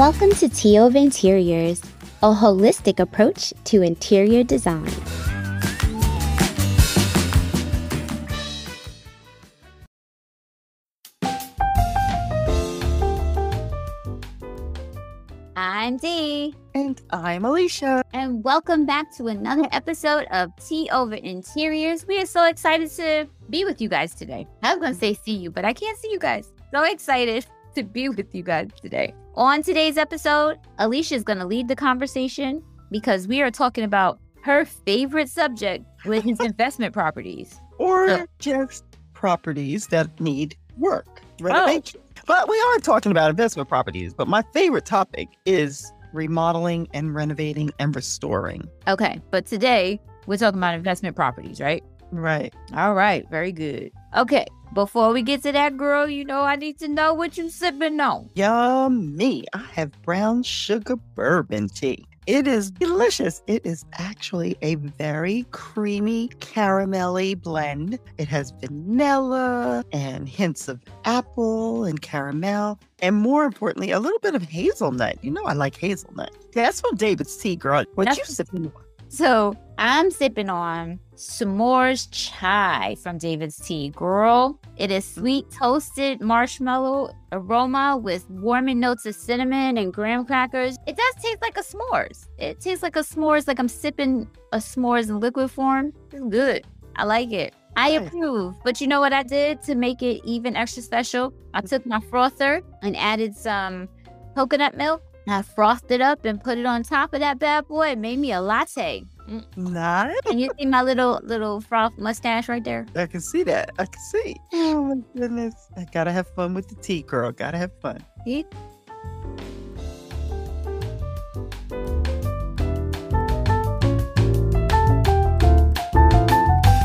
Welcome to Tea Over Interiors, a holistic approach to interior design. I'm Dee. And I'm Alicia. And welcome back to another episode of Tea Over Interiors. We are so excited to be with you guys today. I was going to say see you, but I can't see you guys. So excited to be with you guys today. On today's episode, Alicia is going to lead the conversation because we are talking about her favorite subject, which is investment properties. Or So- just properties that need work, renovation. Oh. But we are talking about investment properties. But my favorite topic is remodeling and renovating and restoring. Okay, but today we're talking about investment properties, right? Right. All right, very good. Okay, before we get to that, girl, you know I need to know what you sipping on. Yummy. I have brown sugar bourbon tea. It is delicious. It is actually a very creamy, caramelly blend. It has vanilla and hints of apple and caramel, and more importantly, a little bit of hazelnut. You know, I like hazelnut. That's from David's Tea, girl. What you That's- sipping on? So I'm sipping on s'mores chai from David's Tea, girl. It is sweet toasted marshmallow aroma with warming notes of cinnamon and graham crackers. It does taste like a s'mores. It tastes like a s'mores, like I'm sipping a s'mores in liquid form. It's good. I like it. I approve. But you know what I did to make it even extra special? I took my frother and added some coconut milk. I frothed it up and put it on top of that bad boy. It made me a latte. Mm. Nice. Can you see my little little froth mustache right there? I can see that. I can see. Oh my goodness. I gotta have fun with the tea, girl. Gotta have fun. See?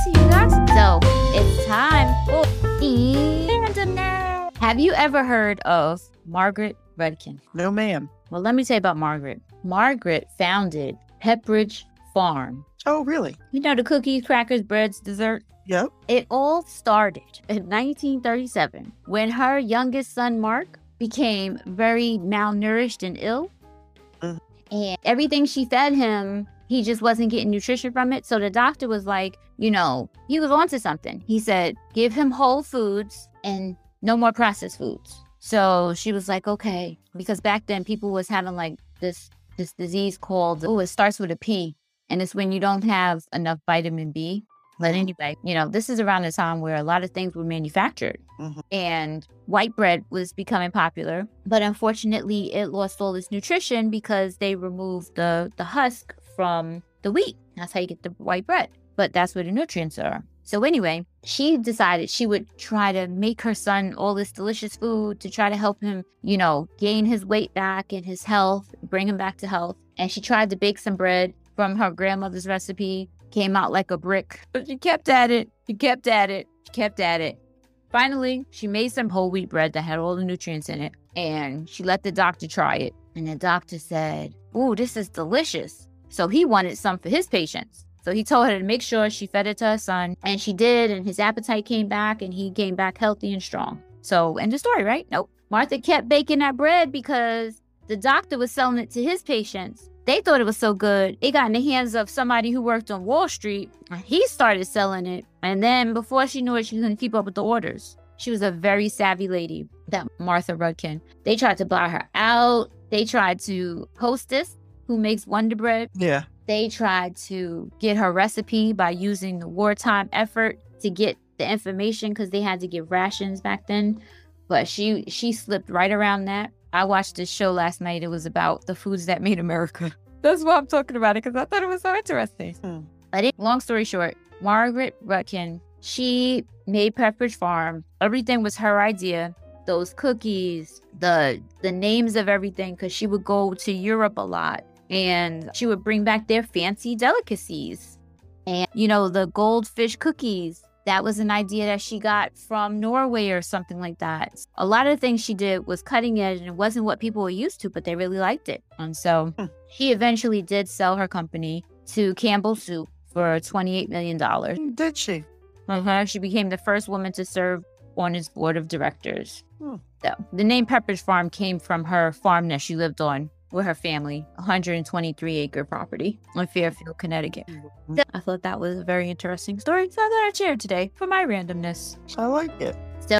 See you guys. So it's time for fandom now. Have you ever heard of Margaret Rudkin? No, ma'am. Well, let me tell you about Margaret. Margaret founded Pepperidge Farm. Oh, really? You know the cookies, crackers, breads, dessert. Yep. It all started in 1937 when her youngest son, Mark, became very malnourished and ill. Mhm. And everything she fed him, he just wasn't getting nutrition from it. So the doctor was like, you know, he was onto something. He said, give him whole foods and no more processed foods. So she was like, okay. Because back then people was having like this this disease called, oh, it starts with a P. And it's when you don't have enough vitamin B. But anyway, you know, this is around the time where a lot of things were manufactured Mhm. and white bread was becoming popular. But unfortunately, it lost all its nutrition because they removed the, the husk from the wheat. That's how you get the white bread. But that's where the nutrients are. So anyway, she decided she would try to make her son all this delicious food to try to help him, you know, gain his weight back and his health, bring him back to health. And she tried to bake some bread from her grandmother's recipe came out like a brick. But she kept at it. She kept at it. She kept at it. Finally, she made some whole wheat bread that had all the nutrients in it. And she let the doctor try it. And the doctor said, Ooh, this is delicious. So he wanted some for his patients. So he told her to make sure she fed it to her son. And she did. And his appetite came back and he came back healthy and strong. So, end of story, right? Nope. Martha kept baking that bread because the doctor was selling it to his patients. They thought it was so good. It got in the hands of somebody who worked on Wall Street. and He started selling it. And then before she knew it, she couldn't keep up with the orders. She was a very savvy lady, that Martha Rudkin. They tried to buy her out. They tried to hostess, who makes Wonder Bread. Yeah. They tried to get her recipe by using the wartime effort to get the information because they had to give rations back then. But she she slipped right around that. I watched this show last night. It was about the foods that made America. That's why I'm talking about it because I thought it was so interesting. Hmm. But it, long story short, Margaret Rudkin, she made Pepperidge Farm. Everything was her idea. Those cookies, the the names of everything, because she would go to Europe a lot and she would bring back their fancy delicacies. And you know, the goldfish cookies. That was an idea that she got from Norway or something like that. A lot of the things she did was cutting edge and it wasn't what people were used to, but they really liked it. And so Hmm. she eventually did sell her company to Campbell Soup for $28 million. Did she? Uh-huh. She became the first woman to serve on its board of directors. Hmm. though. The name Pepper's Farm came from her farm that she lived on with her family, 123 acre property in Fairfield, Connecticut. So I thought that was a very interesting story, so I thought I'd share it today for my randomness. I like it. So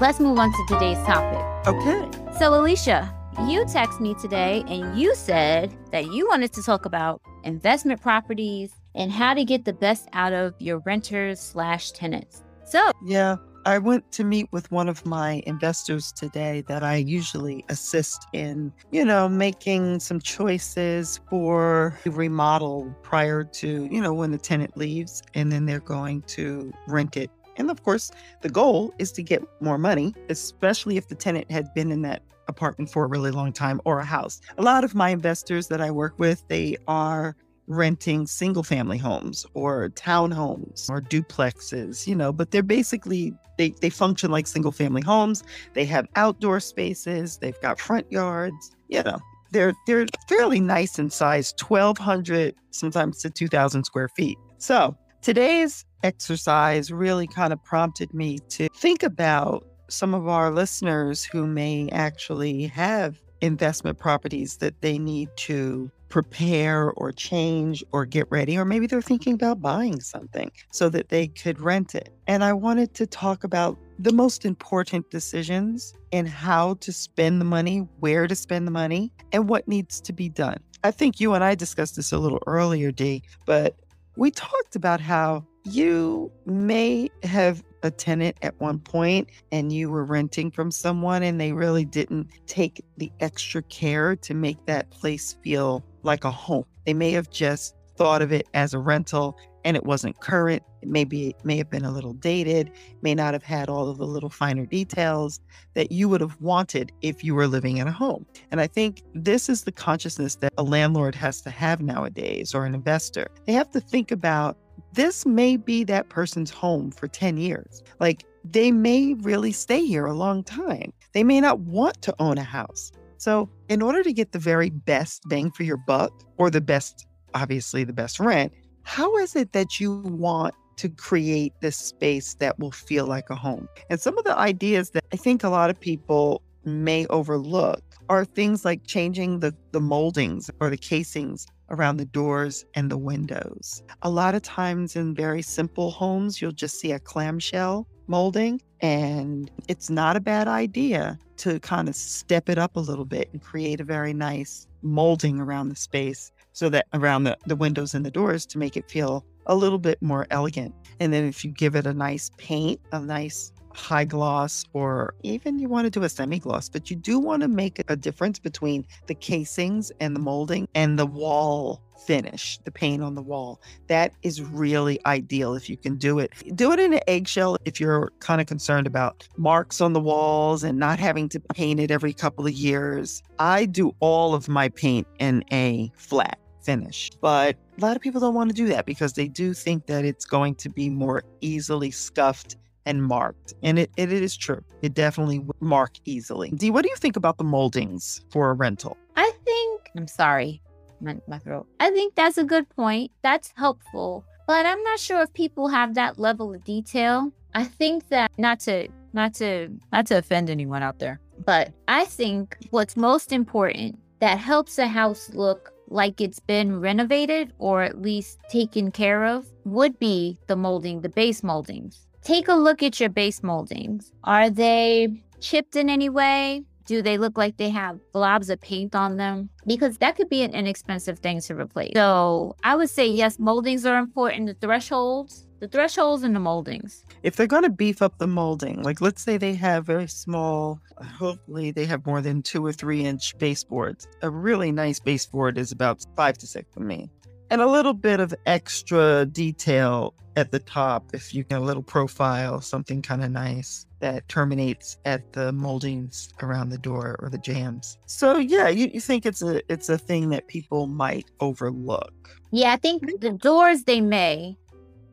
let's move on to today's topic. Okay. So, Alicia, you texted me today and you said that you wanted to talk about investment properties and how to get the best out of your renters slash tenants. So, Yeah. I went to meet with one of my investors today that I usually assist in, you know, making some choices for remodel prior to, you know, when the tenant leaves and then they're going to rent it. And of course, the goal is to get more money, especially if the tenant had been in that apartment for a really long time or a house. A lot of my investors that I work with, they are renting single family homes or townhomes or duplexes, you know, but they're basically they they function like single family homes. They have outdoor spaces, they've got front yards, you know. They're they're fairly nice in size, 1200 sometimes to 2000 square feet. So, today's exercise really kind of prompted me to think about some of our listeners who may actually have investment properties that they need to prepare or change or get ready, or maybe they're thinking about buying something so that they could rent it. And I wanted to talk about the most important decisions and how to spend the money, where to spend the money, and what needs to be done. I think you and I discussed this a little earlier, Dee, but we talked about how you may have a tenant at one point and you were renting from someone and they really didn't take the extra care to make that place feel like a home. They may have just thought of it as a rental and it wasn't current. It maybe it may have been a little dated, may not have had all of the little finer details that you would have wanted if you were living in a home. And I think this is the consciousness that a landlord has to have nowadays or an investor. They have to think about this may be that person's home for 10 years. Like they may really stay here a long time. They may not want to own a house. So, in order to get the very best bang for your buck, or the best, obviously, the best rent, how is it that you want to create this space that will feel like a home? And some of the ideas that I think a lot of people may overlook are things like changing the, the moldings or the casings around the doors and the windows. A lot of times in very simple homes, you'll just see a clamshell molding, and it's not a bad idea to kind of step it up a little bit and create a very nice molding around the space so that around the, the windows and the doors to make it feel a little bit more elegant. And then if you give it a nice paint, a nice high gloss, or even you want to do a semi gloss, but you do want to make a difference between the casings and the molding and the wall finish, the paint on the wall. That is really ideal if you can do it. Do it in an eggshell if you're kind of concerned about marks on the walls and not having to paint it every couple of years. I do all of my paint in a flat finish. But a lot of people don't want to do that because they do think that it's going to be more easily scuffed and marked. And it, it is true. It definitely would mark easily. Dee, what do you think about the moldings for a rental? I think, I'm sorry, my, my throat. I think that's a good point. That's helpful. But I'm not sure if people have that level of detail. I think that not to not to not to offend anyone out there, but I think what's most important that helps a house look like it's been renovated or at least taken care of would be the molding, the base moldings. Take a look at your base moldings. Are they chipped in any way? Do they look like they have blobs of paint on them? Because that could be an inexpensive thing to replace. So I would say yes, moldings are important. The thresholds, the thresholds and the moldings. If they're going to beef up the molding, like let's say they have very small, hopefully they have more than two or three inch baseboards. A really nice baseboard is about five to six for me. And a little bit of extra detail at the top if you get a little profile, something kind of nice that terminates at the moldings around the door or the jambs. So yeah, you, you think it's a it's a thing that people might overlook. Yeah, I think the doors they may,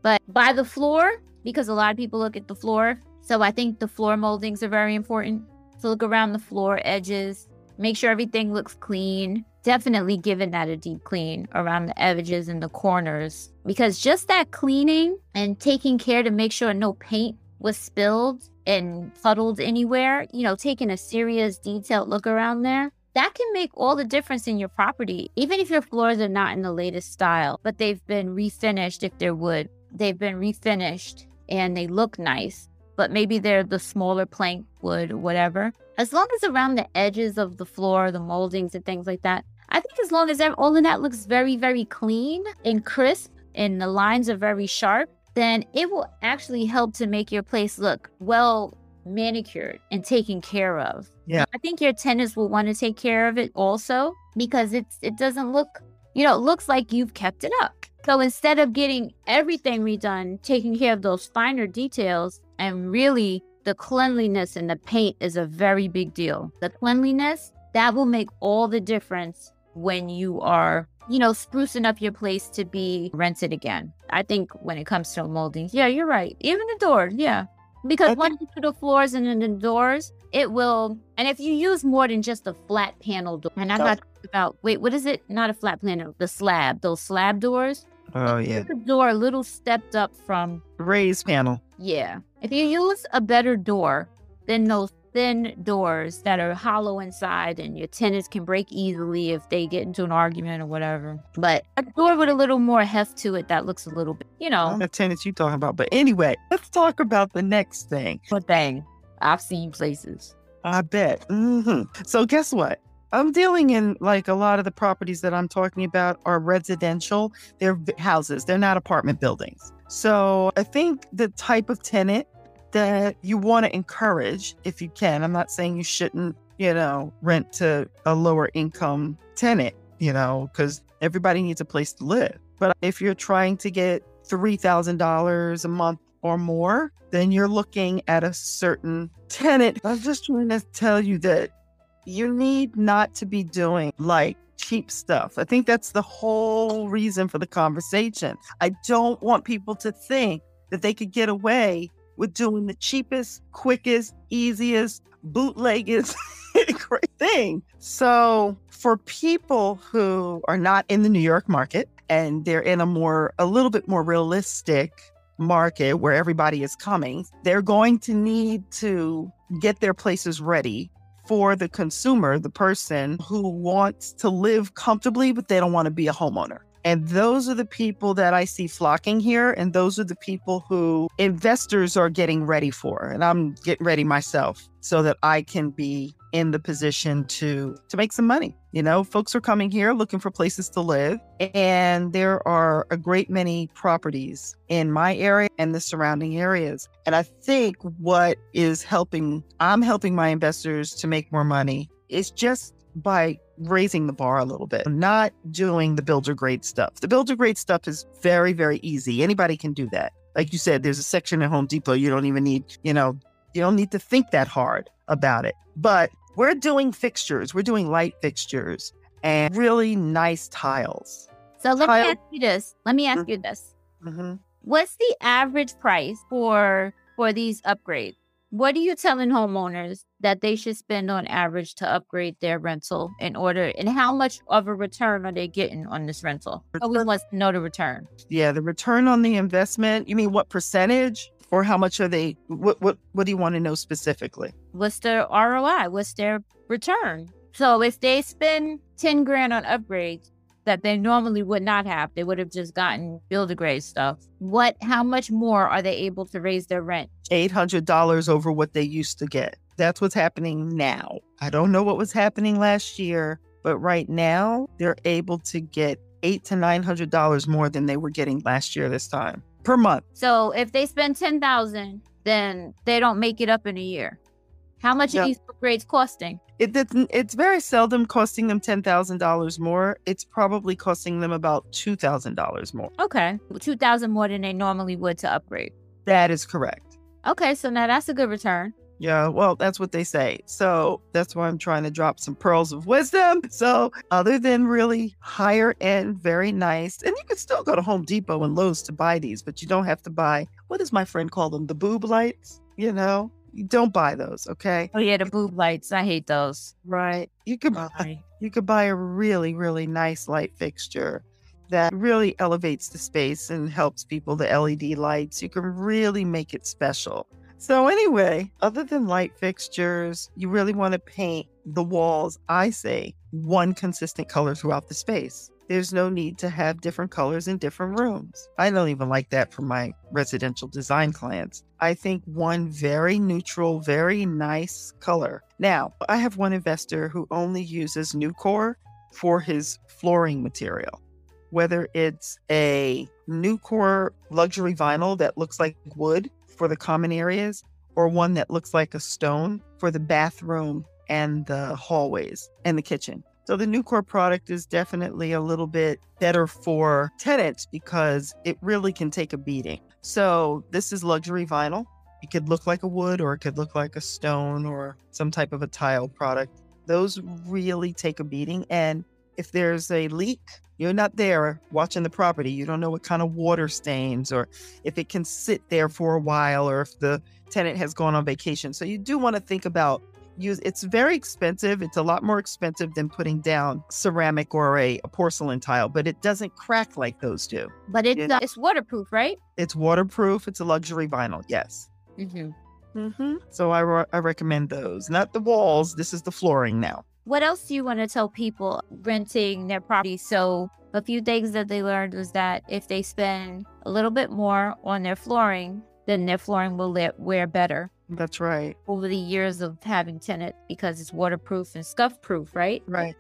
but by the floor, because a lot of people look at the floor. So I think the floor moldings are very important. to look around the floor edges, make sure everything looks clean. Definitely giving that a deep clean around the edges and the corners because just that cleaning and taking care to make sure no paint was spilled and puddled anywhere, you know, taking a serious detailed look around there, that can make all the difference in your property. Even if your floors are not in the latest style, but they've been refinished if they're wood, they've been refinished and they look nice, but maybe they're the smaller plank wood whatever. As long as around the edges of the floor, the moldings and things like that, I think as long as all of that looks very, very clean and crisp and the lines are very sharp, then it will actually help to make your place look well manicured and taken care of. Yeah. I think your tenants will want to take care of it also because it's it doesn't look, you know, it looks like you've kept it up. So instead of getting everything redone, taking care of those finer details and really the cleanliness and the paint is a very big deal. The cleanliness, that will make all the difference when you are you know, sprucing up your place to be rented again. I think when it comes to molding, yeah, you're right. Even the doors, yeah. Because okay. once you put the floors and then the doors, it will. And if you use more than just a flat panel door, and I'm oh. not about wait, what is it? Not a flat panel, the slab. Those slab doors. Oh yeah. The door a little stepped up from raised panel. Yeah. If you use a better door, then those thin doors that are hollow inside and your tenants can break easily if they get into an argument or whatever. But a door with a little more heft to it that looks a little bit, you know. The tenants you talking about. But anyway, let's talk about the next thing. What thing? I've seen places. I bet. Mm-hmm. So guess what? I'm dealing in like a lot of the properties that I'm talking about are residential. They're houses. They're not apartment buildings. So I think the type of tenant that you want to encourage if you can. I'm not saying you shouldn't, you know, rent to a lower income tenant, you know, because everybody needs a place to live. But if you're trying to get $3,000 a month or more, then you're looking at a certain tenant. I'm just trying to tell you that you need not to be doing like cheap stuff. I think that's the whole reason for the conversation. I don't want people to think that they could get away with doing the cheapest, quickest, easiest, bootleggest great thing. So for people who are not in the New York market and they're in a more, a little bit more realistic market where everybody is coming, they're going to need to get their places ready for the consumer, the person who wants to live comfortably, but they don't want to be a homeowner. And those are the people that I see flocking here. And those are the people who investors are getting ready for. And I'm getting ready myself so that I can be in the position to to make some money. You know, folks are coming here looking for places to live, and there are a great many properties in my area and the surrounding areas. And I think what is helping I'm helping my investors to make more money is just by raising the bar a little bit, not doing the builder grade stuff. The builder grade stuff is very, very easy. Anybody can do that. Like you said, there's a section at Home Depot. You don't even need, you know, you don't need to think that hard about it. But we're doing fixtures, we're doing light fixtures and really nice tiles. So let Tile- me ask you this. Let me ask mm-hmm. you this. Mm-hmm. What's the average price for for these upgrades? What are you telling homeowners that they should spend on average to upgrade their rental in order, and how much of a return are they getting on this rental? Always wants to know the return. Yeah, the return on the investment. You mean what percentage, or how much are they? What what what do you want to know specifically? What's their ROI? What's their return? So if they spend ten grand on upgrades, that they normally would not have. They would have just gotten builder grade stuff. What, how much more are they able to raise their rent? $800 over what they used to get. That's what's happening now. I don't know what was happening last year, but right now they're able to get eight to nine hundred dollars more than they were getting last year this time per month. So if they spend ten thousand, then they don't make it up in a year. How much are these upgrades costing? It, it's, it's very seldom costing them $10,000 more. It's probably costing them about $2,000 more. Okay. 2000 more than they normally would to upgrade. That is correct. Okay. So now that's a good return. Yeah, well, that's what they say. So that's why I'm trying to drop some pearls of wisdom. So, other than really higher end, very nice, and you can still go to Home Depot and Lowe's to buy these, but you don't have to buy what does my friend call them? The boob lights, you know? Don't buy those, okay? Oh yeah, the boob lights. I hate those. Right. You could buy, Sorry. you could buy a really really nice light fixture that really elevates the space and helps people the LED lights. You can really make it special. So anyway, other than light fixtures, you really want to paint the walls, I say, one consistent color throughout the space. There's no need to have different colors in different rooms. I don't even like that for my residential design clients. I think one very neutral, very nice color. Now, I have one investor who only uses NuCore for his flooring material. Whether it's a NuCore luxury vinyl that looks like wood for the common areas or one that looks like a stone for the bathroom and the hallways and the kitchen. So the NuCore product is definitely a little bit better for tenants because it really can take a beating. So this is luxury vinyl. It could look like a wood or it could look like a stone or some type of a tile product. Those really take a beating. And if there's a leak, you're not there watching the property. You don't know what kind of water stains or if it can sit there for a while or if the tenant has gone on vacation. So you do want to think about use it's very expensive. It's a lot more expensive than putting down ceramic or a, a porcelain tile, but it doesn't crack like those do. But it's Yeah. uh, it's waterproof, right? It's waterproof. It's a luxury vinyl. Yes. Mm-hmm. Mm-hmm. So I, re- I recommend those. Not the walls. This is the flooring now. What else do you want to tell people renting their property? So a few things that they learned was that if they spend a little bit more on their flooring, then their flooring will wear better That's right. over the years of having tenant because it's waterproof and scuff proof, right? Right.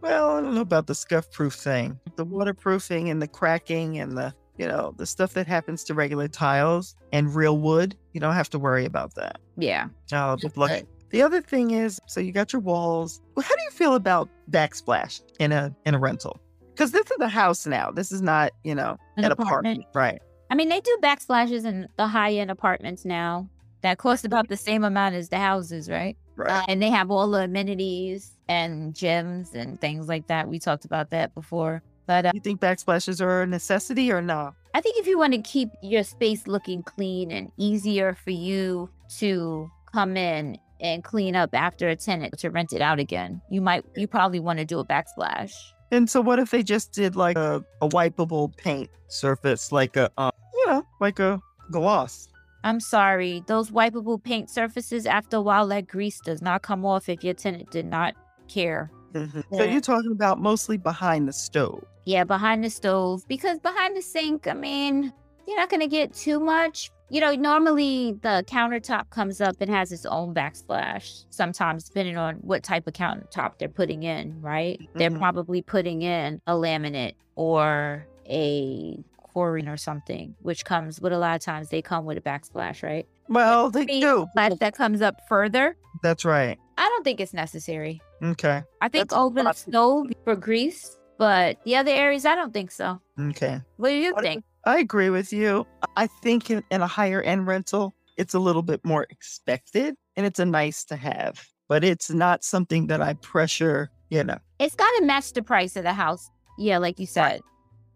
Well, I don't know about the scuff proof thing. The mm-hmm. waterproofing and the cracking and the, you know, the stuff that happens to regular tiles and real wood, you don't have to worry about that. Yeah. Oh, but look. The other thing is, so you got your walls. Well, How do you feel about backsplash in a in a rental? Because this is a house now. This is not, you know, An an, apartment. apartment. Right. I mean, they do backsplashes in the high end apartments now that cost about the same amount as the houses, right? Right. Uh, and they have all the amenities and gyms and things like that. We talked about that before. But uh, you think backsplashes are a necessity or not? I think if you want to keep your space looking clean and easier for you to come in and clean up after a tenant to rent it out again, you might, you probably want to do a backsplash. And so, what if they just did like a, a wipeable paint surface, like a, um, you know, like a gloss? I'm sorry, those wipeable paint surfaces, after a while, that grease does not come off if your tenant did not care. So Yeah. you're talking about mostly behind the stove. Yeah, behind the stove. Because behind the sink, I mean, you're not going to get too much. You know, normally the countertop comes up and has its own backsplash, sometimes depending on what type of countertop they're putting in, right? They're Mhm. probably putting in a laminate or a Corian or something, which comes with a lot of times they come with a backsplash, right? Well, they do. Splash that comes up further. That's right. I don't think it's necessary. Okay. I think That's over the possible. for grease, but the other areas, I don't think so. Okay. What do you What- think? I agree with you. I think in, in a higher end rental, it's a little bit more expected and it's a nice to have, but it's not something that I pressure, you know. It's got to match the price of the house. Yeah, like you said.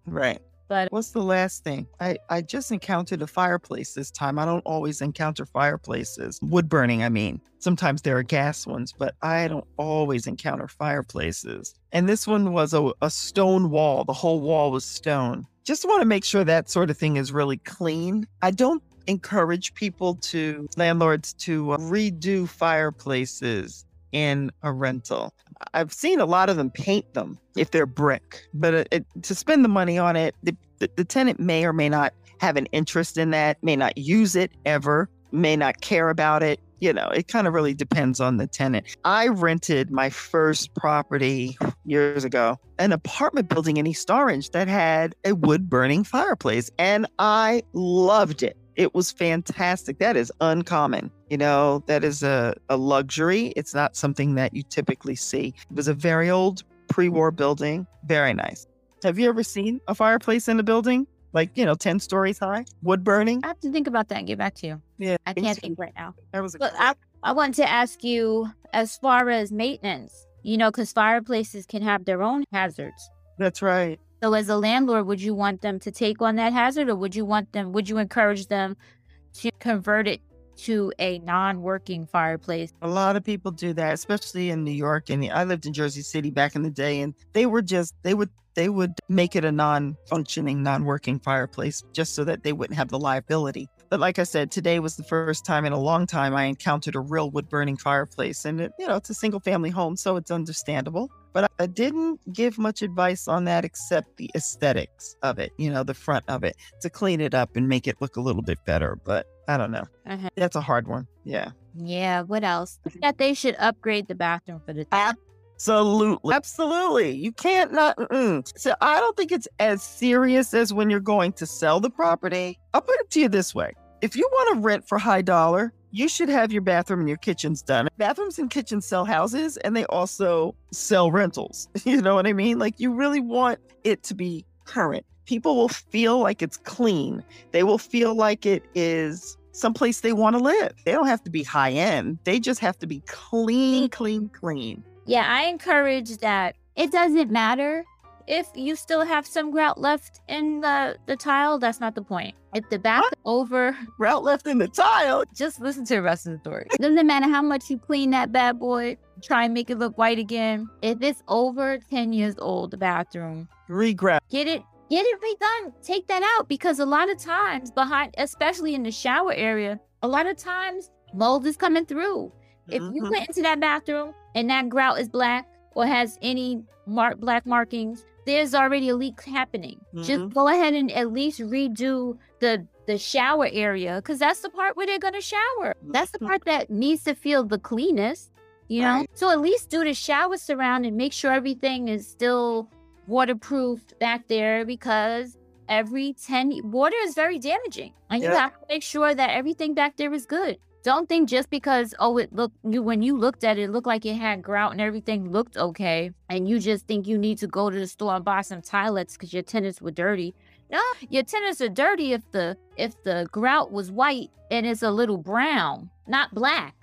Right. But What's the last thing? I, I just encountered a fireplace this time. I don't always encounter fireplaces. Wood burning, I mean. Sometimes there are gas ones, but I don't always encounter fireplaces. And this one was a, a stone wall. The whole wall was stone. Just want to make sure that sort of thing is really clean. I don't encourage people to, landlords, to uh, redo fireplaces in a rental. I've seen a lot of them paint them if they're brick, but it, it, to spend the money on it, the, the, the tenant may or may not have an interest in that, may not use it ever, may not care about it. You know, it kind of really depends on the tenant. I rented my first property years ago, an apartment building in East Orange that had a wood burning fireplace, and I loved it. It was fantastic. That is uncommon. You know, that is a, a luxury. It's not something that you typically see. It was a very old pre war building. Very nice. Have you ever seen a fireplace in a building? Like, you know, 10 stories high, wood burning? I have to think about that and get back to you. Yeah. I can't think right now. That was a But I, I want to ask you as far as maintenance, you know, because fireplaces can have their own hazards. That's right. So as a landlord, would you want them to take on that hazard or would you want them, would you encourage them to convert it to a non-working fireplace. A lot of people do that, especially in New York. And I lived in Jersey City back in the day, and they were just they would they would make it a non-functioning, non-working fireplace just so that they wouldn't have the liability. But like I said, today was the first time in a long time I encountered a real wood burning fireplace. And it, you know, it's a single family home, so it's understandable. But I didn't give much advice on that except the aesthetics of it, you know, the front of it to clean it up and make it look a little bit better. But I don't know. Uh-huh. That's a hard one. Yeah. Yeah. What else? That they should upgrade the bathroom for the. Absolutely. Absolutely. You can't not. Mm. So I don't think it's as serious as when you're going to sell the property. I'll put it to you this way if you want to rent for high dollar, you should have your bathroom and your kitchens done. Bathrooms and kitchens sell houses and they also sell rentals. You know what I mean? Like you really want it to be current. People will feel like it's clean. They will feel like it is someplace they want to live. They don't have to be high end. They just have to be clean, clean, clean. Yeah, I encourage that. It doesn't matter if you still have some grout left in the, the tile, that's not the point. If the back over grout left in the tile, just listen to the rest of the story. Doesn't matter how much you clean that bad boy, try and make it look white again. If it's over 10 years old, the bathroom, regrout. Get it get it redone. Take that out because a lot of times behind especially in the shower area, a lot of times mold is coming through. If mm-hmm. you went into that bathroom and that grout is black or has any mark black markings, there's already a leak happening. Mm-hmm. Just go ahead and at least redo the the shower area because that's the part where they're gonna shower. That's the mm-hmm. part that needs to feel the cleanest, you know. Right. So at least do the shower surround and make sure everything is still waterproofed back there because every 10 water is very damaging and you have to make sure that everything back there is good don't think just because oh it looked you when you looked at it, it looked like it had grout and everything looked okay, and you just think you need to go to the store and buy some tilettes because your tenants were dirty. No, your tenants are dirty if the if the grout was white and it's a little brown, not black.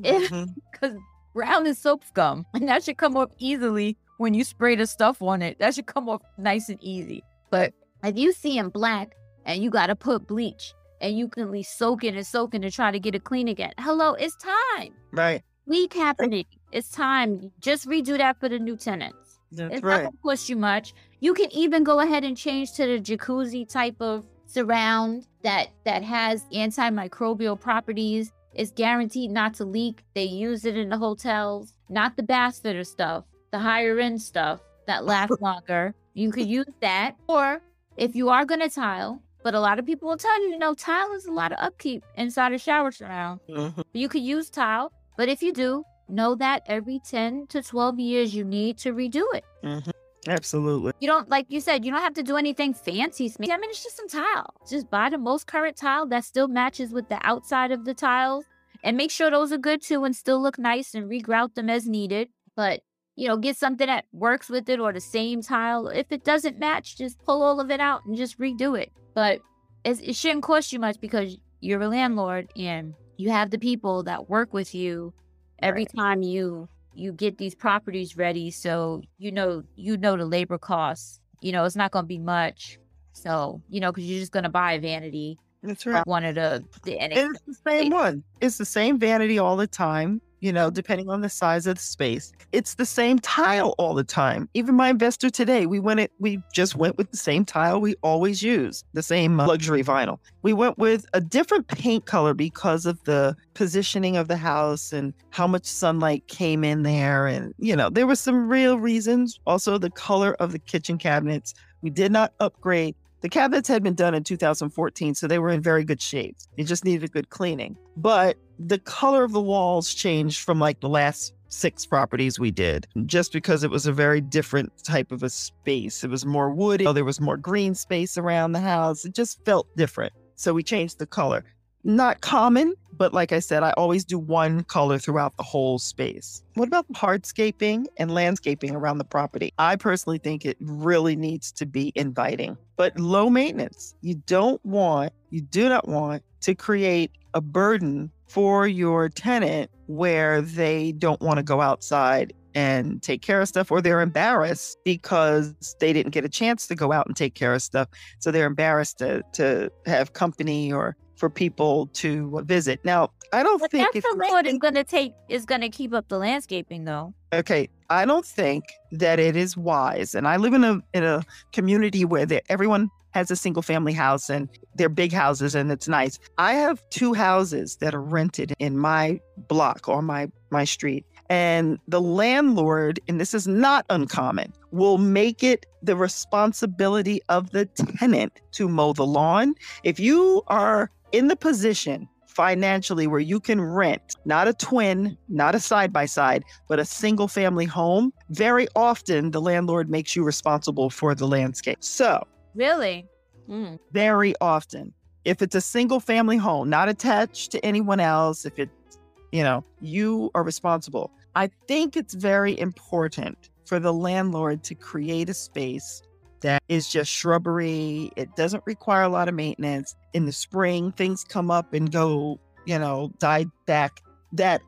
Because mm-hmm. brown is soap scum, and that should come off easily when you spray the stuff on it. That should come off nice and easy. But if you see in black and you got to put bleach and you can at least soak it and soak it and try to get it clean again. Hello, it's time. Right. Leak happening. It's time. Just redo that for the new tenants. That's it's right. not gonna cost you much. You can even go ahead and change to the jacuzzi type of surround that that has antimicrobial properties. It's guaranteed not to leak. They use it in the hotels, not the bath fitter stuff, the higher end stuff that lasts longer. You could use that. Or if you are gonna tile, but a lot of people will tell you, you know, tile is a lot of upkeep inside a shower surround. Mm-hmm. You could use tile, but if you do, know that every 10 to 12 years you need to redo it. Mm-hmm. Absolutely. You don't, like you said, you don't have to do anything fancy. I mean, it's just some tile. Just buy the most current tile that still matches with the outside of the tiles and make sure those are good too and still look nice and regrout them as needed. But, you know, get something that works with it or the same tile. If it doesn't match, just pull all of it out and just redo it but it shouldn't cost you much because you're a landlord and you have the people that work with you every right. time you you get these properties ready. So you know you know the labor costs you know it's not going to be much. So you know because you're just going to buy a vanity that's right. one of the, the and it's the same one. It's the same vanity all the time you know, depending on the size of the space. It's the same tile all the time. Even my investor today, we went it, we just went with the same tile we always use, the same luxury vinyl. We went with a different paint color because of the positioning of the house and how much sunlight came in there. And, you know, there were some real reasons. Also, the color of the kitchen cabinets. We did not upgrade the cabinets had been done in 2014, so they were in very good shape. It just needed a good cleaning. But the color of the walls changed from like the last six properties we did just because it was a very different type of a space. It was more woody, there was more green space around the house. It just felt different. So we changed the color. Not common, but like I said, I always do one color throughout the whole space. What about hardscaping and landscaping around the property? I personally think it really needs to be inviting, but low maintenance. You don't want, you do not want to create a burden for your tenant where they don't want to go outside and take care of stuff or they're embarrassed because they didn't get a chance to go out and take care of stuff so they're embarrassed to, to have company or for people to visit. Now, I don't But think that's if the you're is gonna take is gonna keep up the landscaping though. okay, I don't think that it is wise. And I live in a in a community where everyone has a single family house and they're big houses and it's nice. I have two houses that are rented in my block or my my street. And the landlord, and this is not uncommon, will make it the responsibility of the tenant to mow the lawn. If you are in the position financially where you can rent not a twin, not a side by side, but a single family home, very often the landlord makes you responsible for the landscape. So, Really? Mm. very often, if it's a single family home, not attached to anyone else, if it's, you know, you are responsible. I think it's very important for the landlord to create a space that is just shrubbery. It doesn't require a lot of maintenance. In the spring, things come up and go, you know, die back that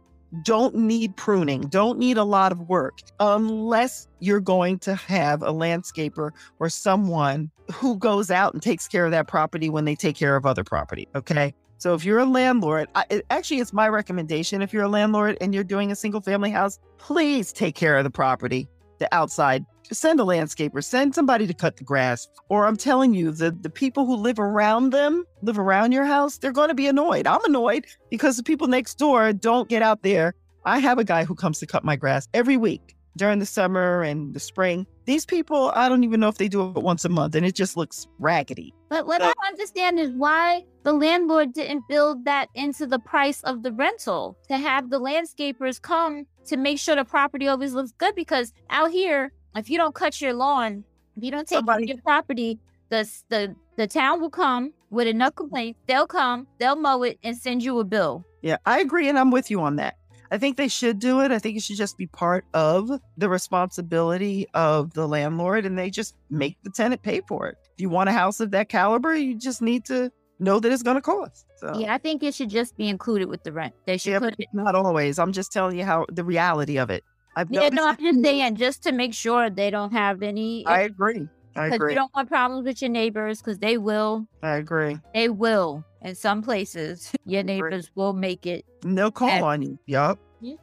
don't need pruning, don't need a lot of work, unless you're going to have a landscaper or someone who goes out and takes care of that property when they take care of other property. Okay. So if you're a landlord, I, it, actually, it's my recommendation. If you're a landlord and you're doing a single family house, please take care of the property, the outside. Send a landscaper, send somebody to cut the grass. Or I'm telling you, the, the people who live around them, live around your house, they're going to be annoyed. I'm annoyed because the people next door don't get out there. I have a guy who comes to cut my grass every week during the summer and the spring. These people, I don't even know if they do it once a month, and it just looks raggedy. But what So- I understand is why the landlord didn't build that into the price of the rental to have the landscapers come to make sure the property always looks good. Because out here, if you don't cut your lawn, if you don't take care Somebody- of your property, the the the town will come with enough mm-hmm. complaints. They'll come, they'll mow it, and send you a bill. Yeah, I agree, and I'm with you on that. I think they should do it. I think it should just be part of the responsibility of the landlord, and they just make the tenant pay for it. If you want a house of that caliber, you just need to know that it's going to cost. So, Yeah, I think it should just be included with the rent. They should yeah, put it. not always. I'm just telling you how the reality of it. I've Yeah, no, I'm just saying, just to make sure they don't have any. I agree. I agree. you don't want problems with your neighbors, because they will. I agree. They will. In some places, your neighbors will make it No call And- on you. Yup. Yeah.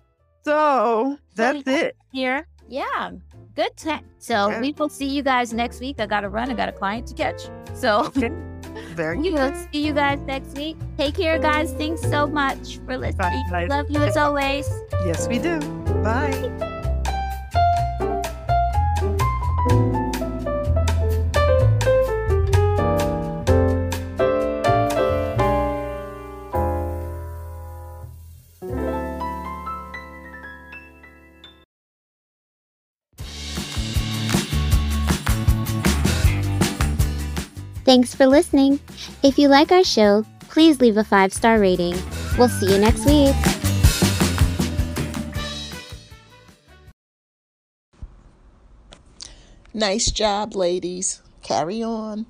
So that's yeah. it. here. Yeah. Good time. So we will see you guys next week. I gotta run. I got a client to catch. So Okay. Very we will see you guys next week. Take care, guys. Thanks so much for listening. Bye. Love you as always. Yes, we do. Bye. Thanks for listening. If you like our show, please leave a five star rating. We'll see you next week. Nice job, ladies. Carry on.